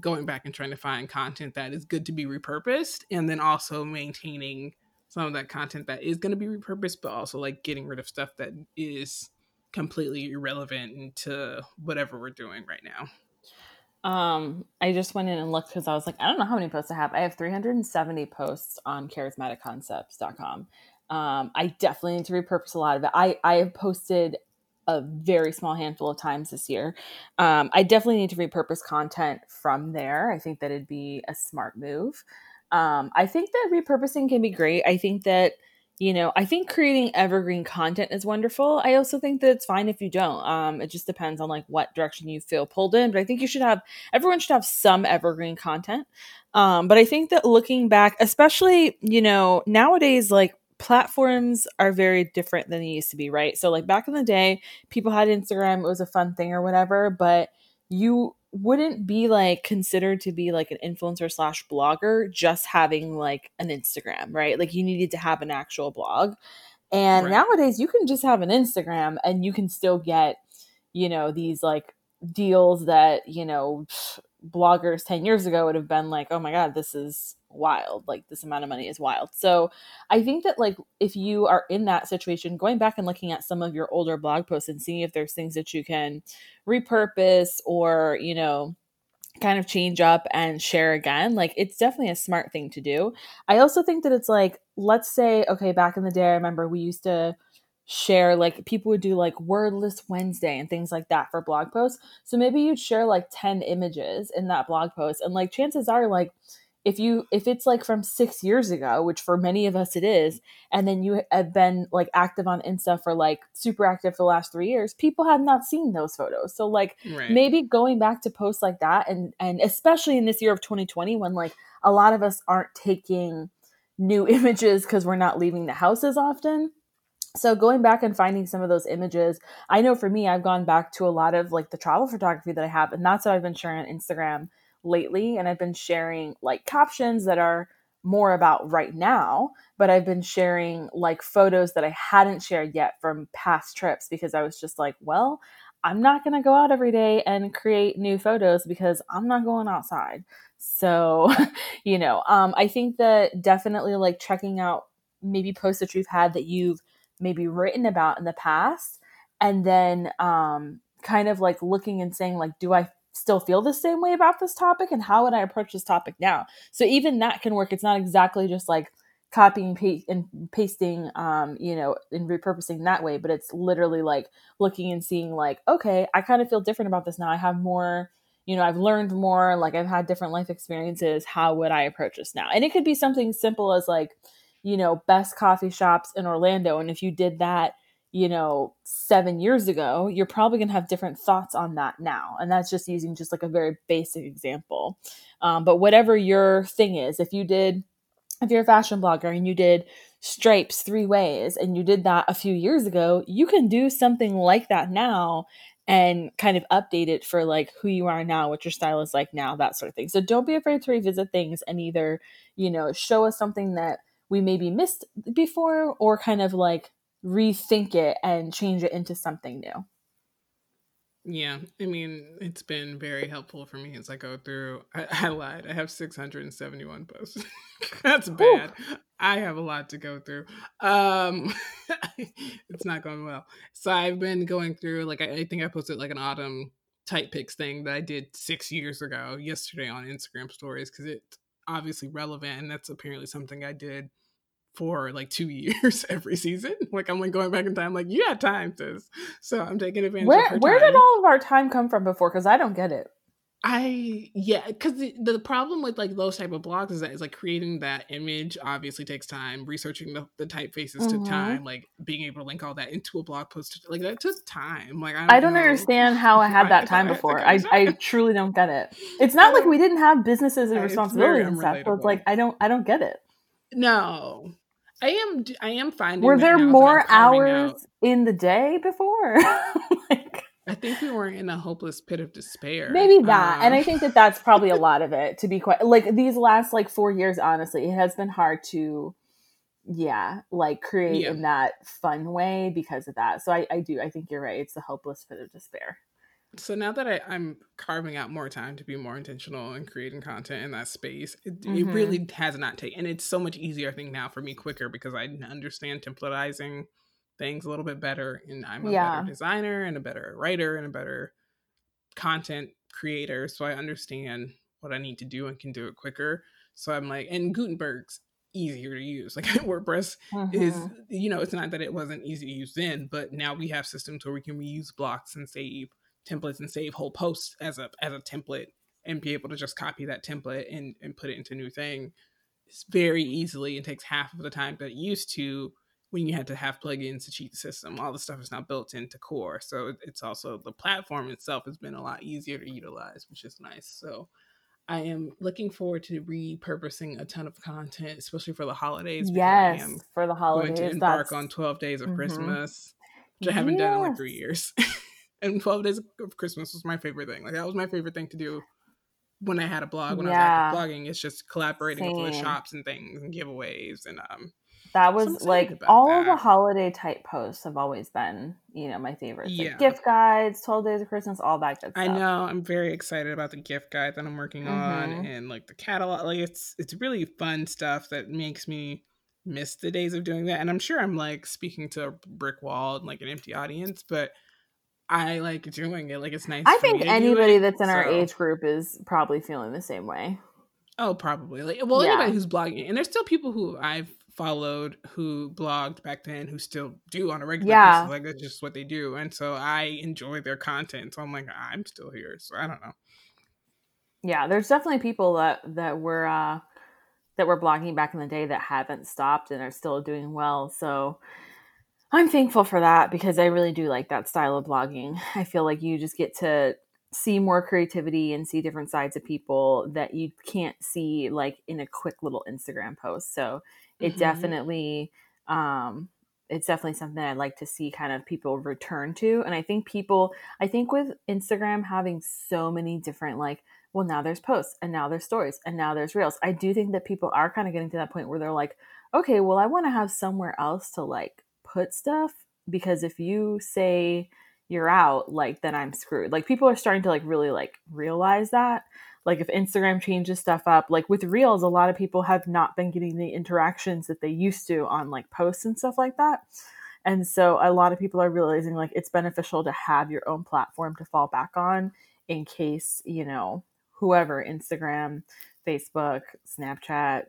Going back and trying to find content that is good to be repurposed and then also maintaining some of that content that is going to be repurposed, but also like getting rid of stuff that is completely irrelevant to whatever we're doing right now. Um, I just went in and looked because I was like, I don't know how many posts I have. I have 370 posts on charismaticconcepts.com. Um, I definitely need to repurpose a lot of it. I, I have posted a very small handful of times this year. Um, I definitely need to repurpose content from there. I think that it'd be a smart move. Um, I think that repurposing can be great. I think that you know i think creating evergreen content is wonderful. I also think that it's fine if you don't. Um it just depends on like what direction you feel pulled in but i think you should have everyone should have some evergreen content. Um but i think that looking back especially you know nowadays like platforms are very different than they used to be, right? So like back in the day, people had Instagram, it was a fun thing or whatever, but you wouldn't be like considered to be like an influencer slash blogger just having like an Instagram, right? Like you needed to have an actual blog. And right. nowadays you can just have an Instagram and you can still get, you know, these like deals that, you know, bloggers 10 years ago would have been like, oh my God, this is wild. Like this amount of money is wild. So I think that like if you are in that situation, going back and looking at some of your older blog posts and seeing if there's things that you can repurpose or, you know, kind of change up and share again, like it's definitely a smart thing to do. I also think that it's like, let's say, okay, back in the day, I remember we used to share like people would do like wordless wednesday and things like that for blog posts so maybe you'd share like 10 images in that blog post and like chances are like if you if it's like from six years ago which for many of us it is and then you have been like active on insta for like super active for the last three years people have not seen those photos. So like right. maybe going back to posts like that and and especially in this year of 2020 when like a lot of us aren't taking new images because we're not leaving the house as often. So going back and finding some of those images i know for me i've gone back to a lot of like the travel photography that i have and that's what i've been sharing on instagram lately and I've been sharing like captions that are more about right now, but I've been sharing like photos that I hadn't shared yet from past trips because I was just like, well, I'm not going to go out every day and create new photos because I'm not going outside. So, you know, um, I think that definitely like checking out maybe posts that you've had that you've maybe written about in the past and then um, kind of like looking and saying like do i still feel the same way about this topic and how would I approach this topic now? So even that can work. It's not exactly just like copying paste and pasting um you know and repurposing that way but it's literally like looking and seeing like okay i kind of feel different about this now i have more you know i've learned more like i've had different life experiences how would i approach this now and it could be something simple as like you know best coffee shops in orlando and if you did that you know, seven years ago, you're probably going to have different thoughts on that now. And that's just using just like a very basic example. Um, but whatever your thing is, if you did, if you're a fashion blogger and you did stripes three ways and you did that a few years ago, you can do something like that now and kind of update it for like who you are now, what your style is like now, that sort of thing. So don't be afraid to revisit things and either, you know, show us something that we maybe missed before or kind of like rethink it and change it into something new. Yeah, I mean, it's been very helpful for me as I go through. I, I lied. I have 671 posts. That's bad. Ooh. I have a lot to go through. Um, it's not going well. So I've been going through, like, I, I think I posted like an autumn type picks thing that I did six years ago yesterday on Instagram stories because it's obviously relevant. And that's apparently something I did for like two years every season. Like I'm like going back in time, like you had time, sis. So I'm taking advantage. Of it. Where Where time. did all of our time come from before? Because I don't get it. I yeah, because the, the problem with like those type of blogs is that it's like creating that image obviously takes time. Researching the, the typefaces mm-hmm. took time. Like being able to link all that into a blog post, like that took time. Like I don't, I don't understand how I had that time before. I, I truly don't get it. It's not like we didn't have businesses and responsibilities and stuff. But it's like I don't I don't get it. No, I am. I am finding. Were there more hours out. in the day before? like, I think we were in a hopeless pit of despair. Maybe that, um, and I think that that's probably a lot of it. To be quite like these last like four years, honestly, it has been hard to, yeah, like create yeah. in that fun way because of that. So I, I do. I think you're right. It's a hopeless pit of despair so now that I, am carving out more time to be more intentional and creating content in that space, it, mm-hmm. it, really has not taken. And it's so much easier, I think, now for me quicker because I understand templatizing things a little bit better, and I'm a yeah. better designer and a better writer and a better content creator. So I understand what I need to do and can do it quicker. So I'm like, and Gutenberg's easier to use. Like WordPress mm-hmm. is, you know, it's not that it wasn't easy to use then, but now we have systems where we can reuse blocks and save templates and save whole posts as a as a template and be able to just copy that template and, and put it into a new thing it's very easily and takes half of the time that it used to when you had to have plugins to cheat the system all the stuff is now built into core so it's also the platform itself has been a lot easier to utilize which is nice so I am looking forward to repurposing a ton of content, especially for the holidays. Yes, for the holidays. Going to embark that's... on 12 days of mm-hmm. Christmas, which I haven't yes. done in like three years. and 12 days of Christmas was my favorite thing. Like that was my favorite thing to do when I had a blog, when yeah. I was blogging. It's just collaborating Same. with the shops and things and giveaways and um that was like all that. the holiday type posts have always been, you know, my favorites. Yeah. Like gift guides, 12 days of Christmas, all that good stuff. I know. I'm very excited about the gift guide that I'm working mm-hmm. on and like the catalog. Like it's it's really fun stuff that makes me miss the days of doing that. And I'm sure I'm like speaking to a brick wall and like an empty audience, but I like doing it. Like it's nice. I think anybody that's in so. our age group is probably feeling the same way. Oh, probably. Like, well, yeah. anybody who's blogging, and there's still people who I've followed who blogged back then who still do on a regular yeah. basis. Like that's just what they do. And so I enjoy their content. So I'm like, I'm still here. So I don't know. Yeah, there's definitely people that that were uh that were blogging back in the day that haven't stopped and are still doing well. So I'm thankful for that because I really do like that style of blogging. I feel like you just get to see more creativity and see different sides of people that you can't see like in a quick little Instagram post. So it mm-hmm. definitely um it's definitely something I'd like to see kind of people return to. And I think people, I think with Instagram having so many different, like, well, now there's posts and now there's stories and now there's reels. I do think that people are kind of getting to that point where they're like, okay, well, I want to have somewhere else to like put stuff because if you say you're out, like, then I'm screwed. Like, people are starting to like really like realize that like if Instagram changes stuff up, like with Reels, a lot of people have not been getting the interactions that they used to on like posts and stuff like that. And so a lot of people are realizing like it's beneficial to have your own platform to fall back on in case, you know, whoever, Instagram, Facebook, Snapchat,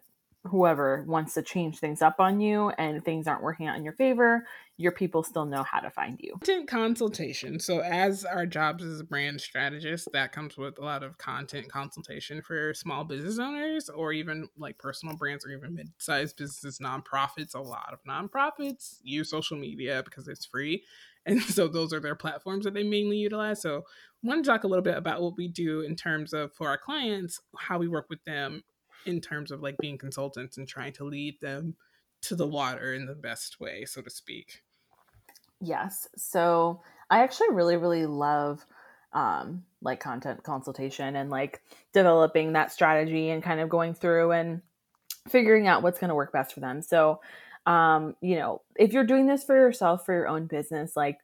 whoever wants to change things up on you and things aren't working out in your favor, your people still know how to find you. Content consultation. So, as our jobs as a brand strategist, that comes with a lot of content consultation for small business owners or even like personal brands or even mid sized businesses, nonprofits. A lot of nonprofits use social media because it's free. And so, those are their platforms that they mainly utilize. So, I want to talk a little bit about what we do in terms of for our clients, how we work with them in terms of like being consultants and trying to lead them to the water in the best way, so to speak. Yes. So I actually really, really love um, like content consultation and like developing that strategy and kind of going through and figuring out what's going to work best for them. So, um, you know, if you're doing this for yourself, for your own business, like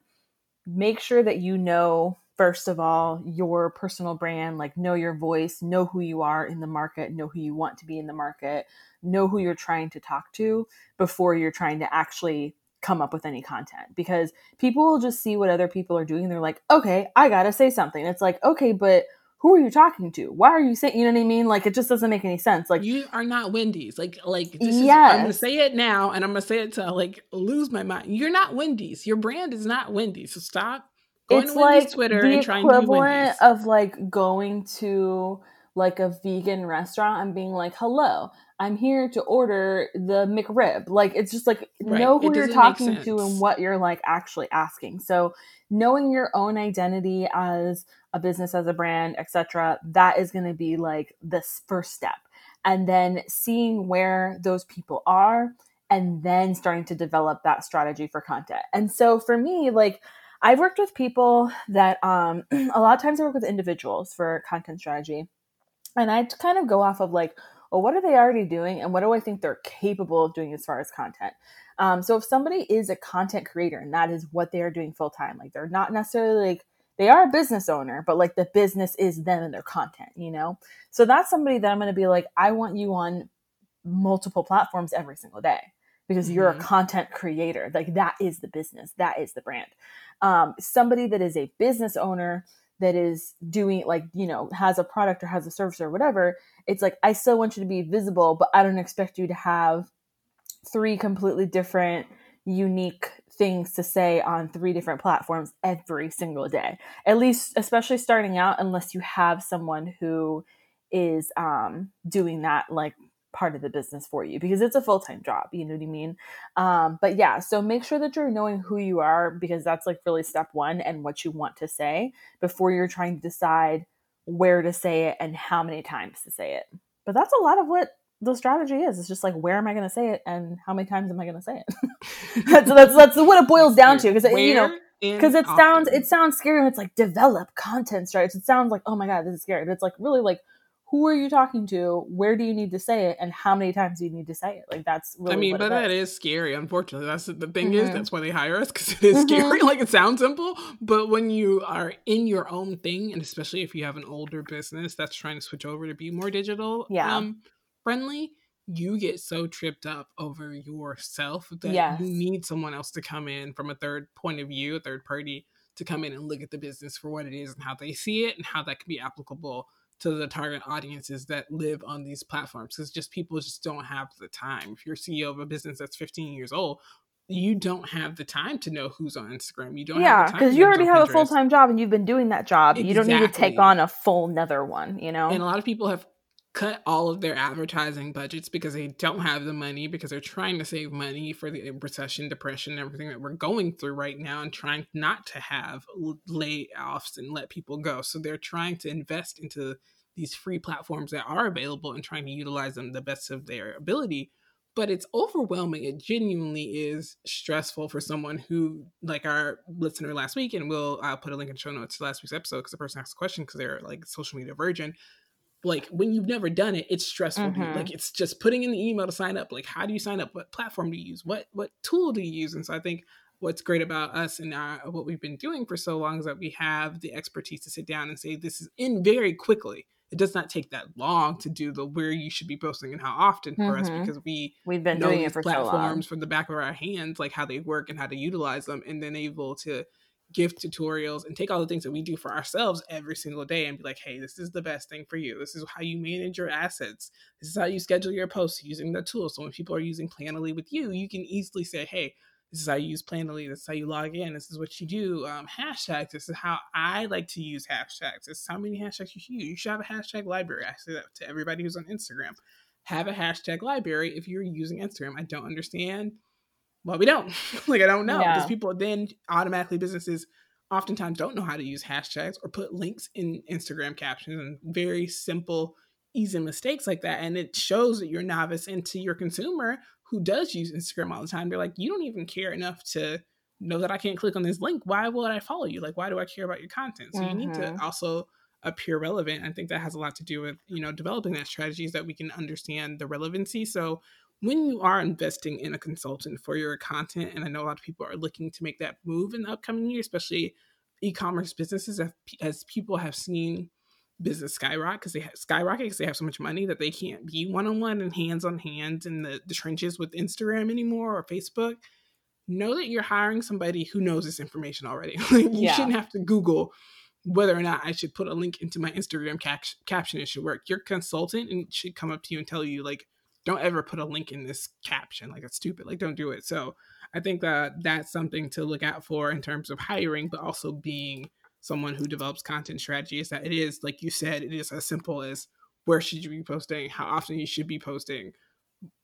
make sure that you know first of all your personal brand like know your voice know who you are in the market know who you want to be in the market know who you're trying to talk to before you're trying to actually come up with any content because people will just see what other people are doing they're like okay i gotta say something it's like okay but who are you talking to? Why are you saying? You know what I mean? Like it just doesn't make any sense. Like you are not Wendy's. Like like this is, yes. I'm gonna say it now, and I'm gonna say it to like lose my mind. You're not Wendy's. Your brand is not Wendy's. So stop it's like Twitter the equivalent of like going to like a vegan restaurant and being like, "Hello, I'm here to order the McRib." Like it's just like right. know who you're talking to and what you're like actually asking. So knowing your own identity as a business, as a brand, etc., that is going to be like this first step, and then seeing where those people are, and then starting to develop that strategy for content. And so for me, like I've worked with people that um, a lot of times I work with individuals for content strategy. And I kind of go off of like, well, what are they already doing? And what do I think they're capable of doing as far as content? Um, so if somebody is a content creator and that is what they are doing full time, like they're not necessarily like, they are a business owner, but like the business is them and their content, you know? So that's somebody that I'm going to be like, I want you on multiple platforms every single day because mm-hmm. you're a mm-hmm. content creator. Like that is the business, that is the brand um, somebody that is a business owner that is doing like you know has a product or has a service or whatever it's like i still want you to be visible but i don't expect you to have three completely different unique things to say on three different platforms every single day. At least especially starting out unless you have someone who is um, doing that like part of the business for you because it's a full-time job you know what i mean um, but yeah so make sure that you're knowing who you are because that's like really step one and what you want to say before you're trying to decide where to say it and how many times to say it. But that's a lot of what the strategy is. It's just like where am I going to say it and how many times am I going to say it? that's, that's that's what it boils down to because you know because it sounds it sounds scary when it's like develop content strategies. It sounds like oh my god this is scary, but it's like really like who are you talking to? Where do you need to say it? And how many times do you need to say it? Like that's really. I mean, but that is scary. Unfortunately, that's the thing mm-hmm. is that's why they hire us because it is mm-hmm. scary. like it sounds simple, but when you are in your own thing, and especially if you have an older business that's trying to switch over to be more digital, yeah. Um, friendly, you get so tripped up over yourself that yes. you need someone else to come in from a third point of view, a third party to come in and look at the business for what it is and how they see it and how that can be applicable to the target audiences that live on these platforms because just people just don't have the time. If you're ceo of a business that's 15 years old you don't have the time to know who's on instagram. You don't yeah because you already have a full-time job and you've been doing that job. Exactly. you don't need to take on a full nether one you know? And a lot of people have cut all of their advertising budgets because they don't have the money because they're trying to save money for the uh, recession, depression, everything that we're going through right now and trying not to have layoffs and let people go. So they're trying to invest into these free platforms that are available and trying to utilize them the best of their ability. But it's overwhelming. It genuinely is stressful for someone who, like our listener last week, and we'll I'll put a link in show notes to last week's episode because the person asked a question because they're like social media virgin like when you've never done it it's stressful mm-hmm. like it's just putting in the email to sign up. Like how do you sign up? What platform do you use? What what tool do you use? And so i think what's great about us and our, what we've been doing for so long is that we have the expertise to sit down and say this is in very quickly. It does not take that long to do the where you should be posting and how often for mm-hmm. us because we we've been doing it for platforms so from the back of our hands like how they work and how to utilize them and then able to give tutorials and take all the things that we do for ourselves every single day and be like, hey, this is the best thing for you. This is how you manage your assets. This is how you schedule your posts using the tool. So when people are using Planoly with you, you can easily say, hey, this is how you use Planoly. This is how you log in. This is what you do. Um, hashtags. This is how I like to use hashtags. This is how many hashtags you should use. You should have a hashtag library. I say that to everybody who's on Instagram. Have a hashtag library if you're using Instagram. I don't understand well we don't. Like i don't know because people then automatically businesses oftentimes don't know how to use hashtags or put links in instagram captions and very simple easy mistakes like that. And it shows that you're novice and to your consumer who does use instagram all the time they're like you don't even care enough to know that i can't click on this link. Why would i follow you? Like why do i care about your content? So mm-hmm. you need to mm-hmm. also appear relevant. I think that has a lot to do with you know developing that strategies that we can understand the relevancy. So when you are investing in a consultant for your content, and I know a lot of people are looking to make that move in the upcoming year, especially e-commerce businesses, as, as people have seen business skyrocket because they have skyrocket because they have so much money that they can't be one-on-one and hands-on-hands in the, the trenches with Instagram anymore or Facebook. Know that you're hiring somebody who knows this information already. like you yeah. shouldn't have to Google whether or not I should put a link into my Instagram cap- caption. It should work. Your consultant and should come up to you and tell you like don't ever put a link in this caption like it's stupid like don't do it so i think that that's something to look out for in terms of hiring but also being someone who develops content strategy is that it is like you said it is as simple as where should you be posting how often you should be posting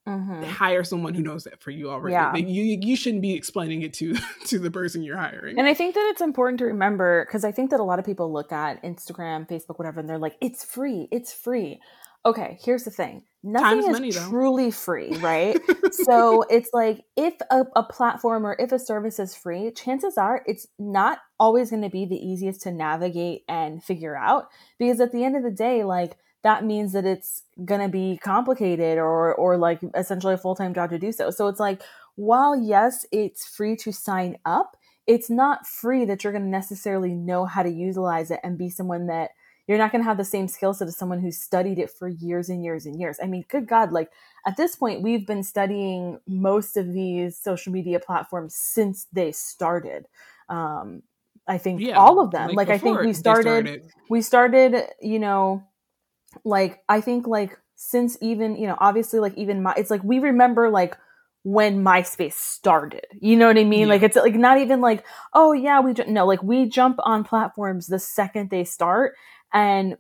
mm-hmm. hire someone who knows that for you already yeah. Like you you shouldn't be explaining it to to the person you're hiring and i think that it's important to remember because i think that a lot of people look at instagram facebook whatever and they're like it's free it's free okay, here's the thing. Nothing is money, truly free, right? so it's like if a, a, platform or if a service is free, chances are it's not always going to be the easiest to navigate and figure out because at the end of the day, like that means that it's going to be complicated or or like essentially a full-time job to do so. So it's like while yes, it's free to sign up, it's not free that you're going to necessarily know how to utilize it and be someone that you're not going to have the same skill set as someone who's studied it for years and years and years. I mean, good God, like at this point, we've been studying most of these social media platforms since they started. Um, I think yeah, all of them. Like, like I think we started, started, we started, you know, like I think like since even, you know, obviously like even my, it's like we remember like when MySpace started. You know what I mean? Yeah. Like it's like not even like, oh yeah, we ju-. no, like we jump on platforms the second they start and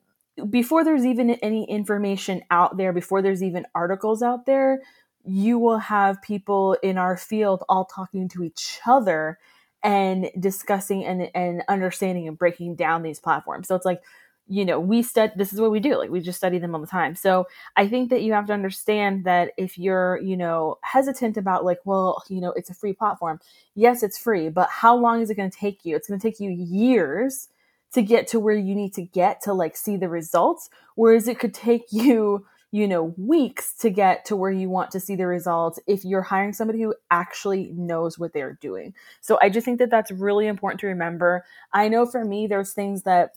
before there's even any information out there, before there's even articles out there, you will have people in our field all talking to each other and discussing and, and understanding and breaking down these platforms. So it's like you know we study this is what we do. Like we just study them all the time. So i think that you have to understand that if you're you know hesitant about like well you know it's a free platform. Yes it's free but how long is it going to take you? It's going to take you years to get to where you need to get to like see the results whereas it could take you you know weeks to get to where you want to see the results if you're hiring somebody who actually knows what they're doing so i just think that that's really important to remember i know for me there's things that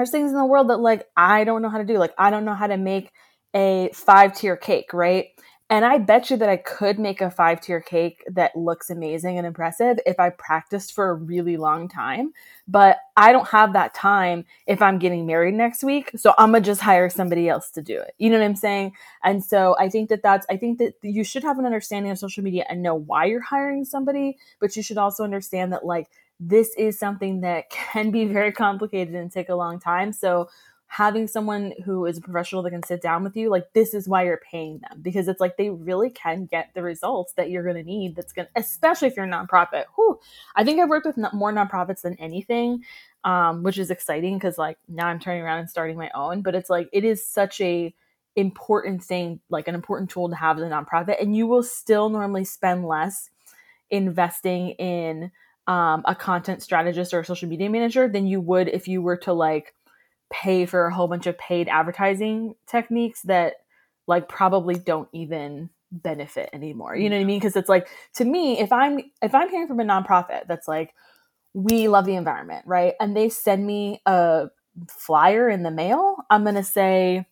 there's things in the world that like I don't know how to do. Like I don't know how to make a five tier cake, right? And I bet you that I could make a five tier cake that looks amazing and impressive if I practiced for a really long time. But I don't have that time if I'm getting married next week. So I'm going to just hire somebody else to do it. You know what I'm saying? And so I think that that's, I think that you should have an understanding of social media and know why you're hiring somebody, but you should also understand that like this is something that can be very complicated and take a long time. So having someone who is a professional that can sit down with you, like this is why you're paying them because it's like they really can get the results that you're going to need. That's going to, especially if you're a nonprofit. Whew, I think I've worked with more nonprofits than anything, um, which is exciting because like now I'm turning around and starting my own. But it's like it is such a important thing, like an important tool to have as a nonprofit, and you will still normally spend less investing in um, a content strategist or a social media manager than you would if you were to like pay for a whole bunch of paid advertising techniques that like probably don't even benefit anymore. You know what I mean? Because it's like to me, if I'm if I'm hearing from a nonprofit that's like, we love the environment, right? And they send me a flyer in the mail, I'm gonna say,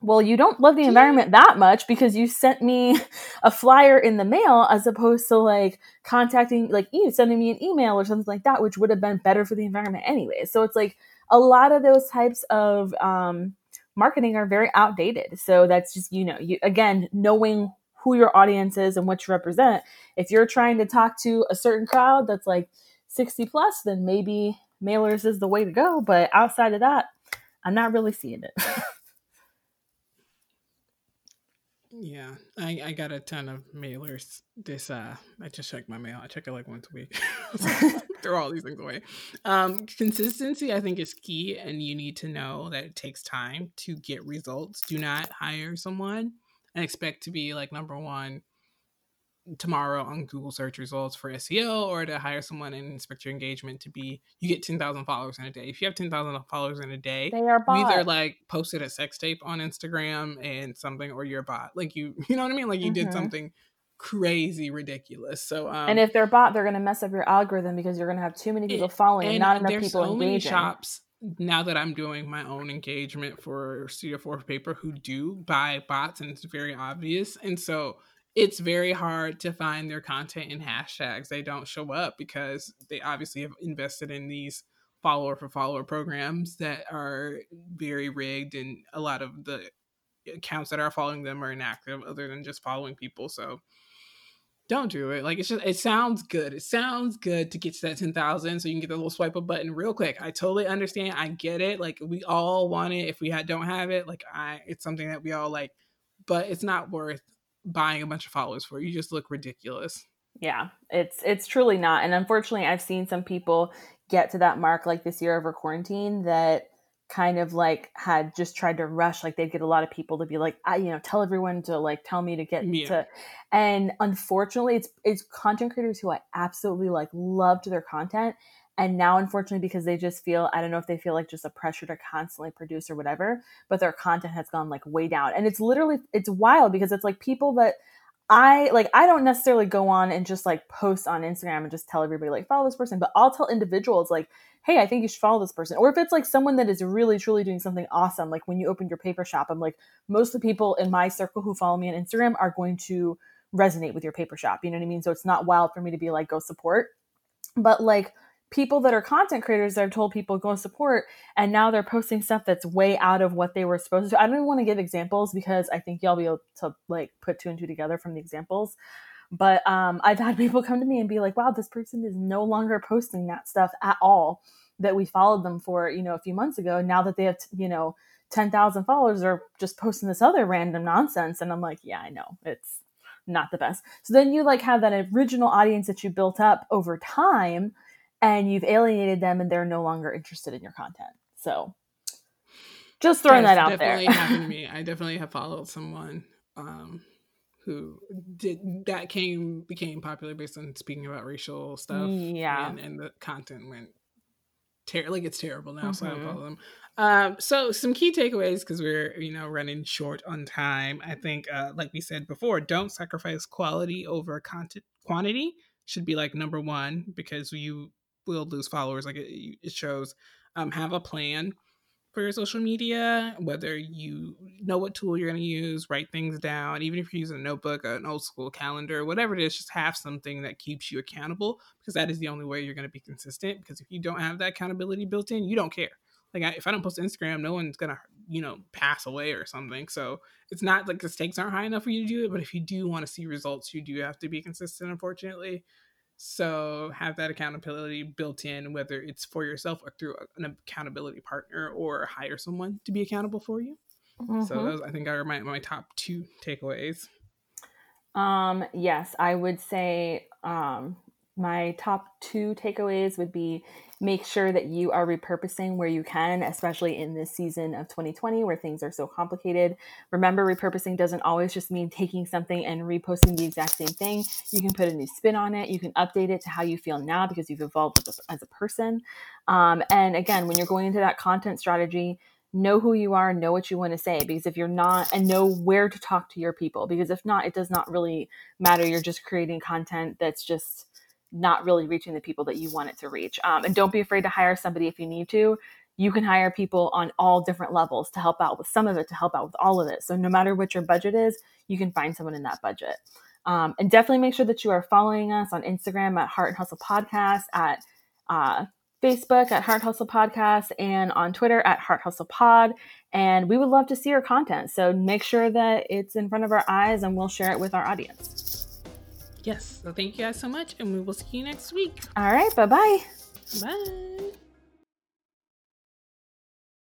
well, you don't love the environment that much because you sent me a flyer in the mail as opposed to like contacting, like you sending me an email or something like that, which would have been better for the environment anyway. So it's like a lot of those types of um, marketing are very outdated. So that's just, you know, you again, knowing who your audience is and what you represent. If you're trying to talk to a certain crowd that's like 60 plus, then maybe mailers is the way to go. But outside of that, I'm not really seeing it. Yeah, I, I got a ton of mailers. This uh, I just check my mail. I check it like once a week. Throw all these things away. Um, consistency, I think, is key, and you need to know that it takes time to get results. Do not hire someone and expect to be like number one tomorrow on Google search results for SEO or to hire someone and inspect your engagement to be you get 10,000 followers in a day. If you have 10,000 followers in a day, they are bot. either like posted a sex tape on Instagram and something or you're a bot. Like you you know what I mean? Like you mm-hmm. did something crazy ridiculous. So um, And if they're bot, they're going to mess up your algorithm because you're going to have too many people following and, and not enough people so engaging. Many shops now that I'm doing my own engagement for Studio 4 paper who do buy bots and it's very obvious. And so it's very hard to find their content in hashtags. They don't show up because they obviously have invested in these follower for follower programs that are very rigged, and a lot of the accounts that are following them are inactive other than just following people. So don't do it. Like it's just it sounds good. It sounds good to get to that 10,000 so you can get the little swipe up button real quick. I totally understand. I get it. Like we all want it. If we don't have it, like I it's something that we all like, but it's not worth buying a bunch of followers for. You just look ridiculous. Yeah, it's it's truly not. And unfortunately, I've seen some people get to that mark like this year over quarantine that kind of like had just tried to rush like they'd get a lot of people to be like I, you know tell everyone to like tell me to get yeah. to and unfortunately it's it's content creators who I absolutely like loved their content and now, unfortunately, because they just feel, I don't know if they feel like just a pressure to constantly produce or whatever, but their content has gone like way down. And it's literally, it's wild because it's like people that I like, I don't necessarily go on and just like post on Instagram and just tell everybody like follow this person, but I'll tell individuals like, hey, I think you should follow this person. Or if it's like someone that is really truly doing something awesome, like when you open your paper shop, I'm like, most of the people in my circle who follow me on Instagram are going to resonate with your paper shop. You know what I mean? So it's not wild for me to be like, go support. But like, people that are content creators that have told people go support and now they're posting stuff that's way out of what they were supposed to. I don't even want to give examples because i think y'all be able to like put two and two together from the examples. But um, i've had people come to me and be like wow this person is no longer posting that stuff at all that we followed them for you know a few months ago. Now that they have you know 10,000 followers are just posting this other random nonsense. And i'm like yeah i know. It's not the best. So then you like have that original audience that you built up over time and you've alienated them and they're no longer interested in your content. So Just throwing that out definitely there. happened to me. I definitely have followed someone um, who did that came became popular based on speaking about racial stuff. Yeah, and, and the content went ter- like it's terrible now. Mm-hmm. So I don't follow them. Um, so some key takeaways because we're you know running short on time. I think, uh, like we said before, don't sacrifice quality over content quantity. Should be like number one because you will lose followers. Like it, it shows. Um, have a plan for your social media, whether you know what tool you're going to use, write things down, even if you're using a notebook, an old school calendar, whatever it is, just have something that keeps you accountable because that is the only way you're going to be consistent. Because if you don't have that accountability built in, you don't care. Like I, if I don't post Instagram, no one's gonna you know pass away or something. So it's not like the stakes aren't high enough for you to do it. But if you do want to see results, you do have to be consistent. Unfortunately, so have that accountability built in, whether it's for yourself or through an accountability partner or hire someone to be accountable for you. Mm-hmm. So those I think are my, my top two takeaways. Um, yes, I would say um, my top two takeaways would be make sure that you are repurposing where you can, especially in this season of 2020 where things are so complicated. Remember, repurposing doesn't always just mean taking something and reposting the exact same thing. You can put a new spin on it, you can update it to how you feel now because you've evolved as a person. Um, and again, when you're going into that content strategy, know who you are, know what you want to say. Because if you're not, and know where to talk to your people. Because if not, it does not really matter. You're just creating content that's just not really reaching the people that you want it to reach. Um, and don't be afraid to hire somebody if you need to. You can hire people on all different levels to help out with some of it, to help out with all of it. So no matter what your budget is, you can find someone in that budget. Um, and definitely make sure that you are following us on Instagram at Heart and Hustle Podcast, at uh, Facebook at Heart Hustle Podcast, and on Twitter at Heart Hustle Pod. And we would love to see your content. So make sure that it's in front of our eyes and we'll share it with our audience. Yes. So thank you guys so much, and we will see you next week. All right. Bye-bye. Bye.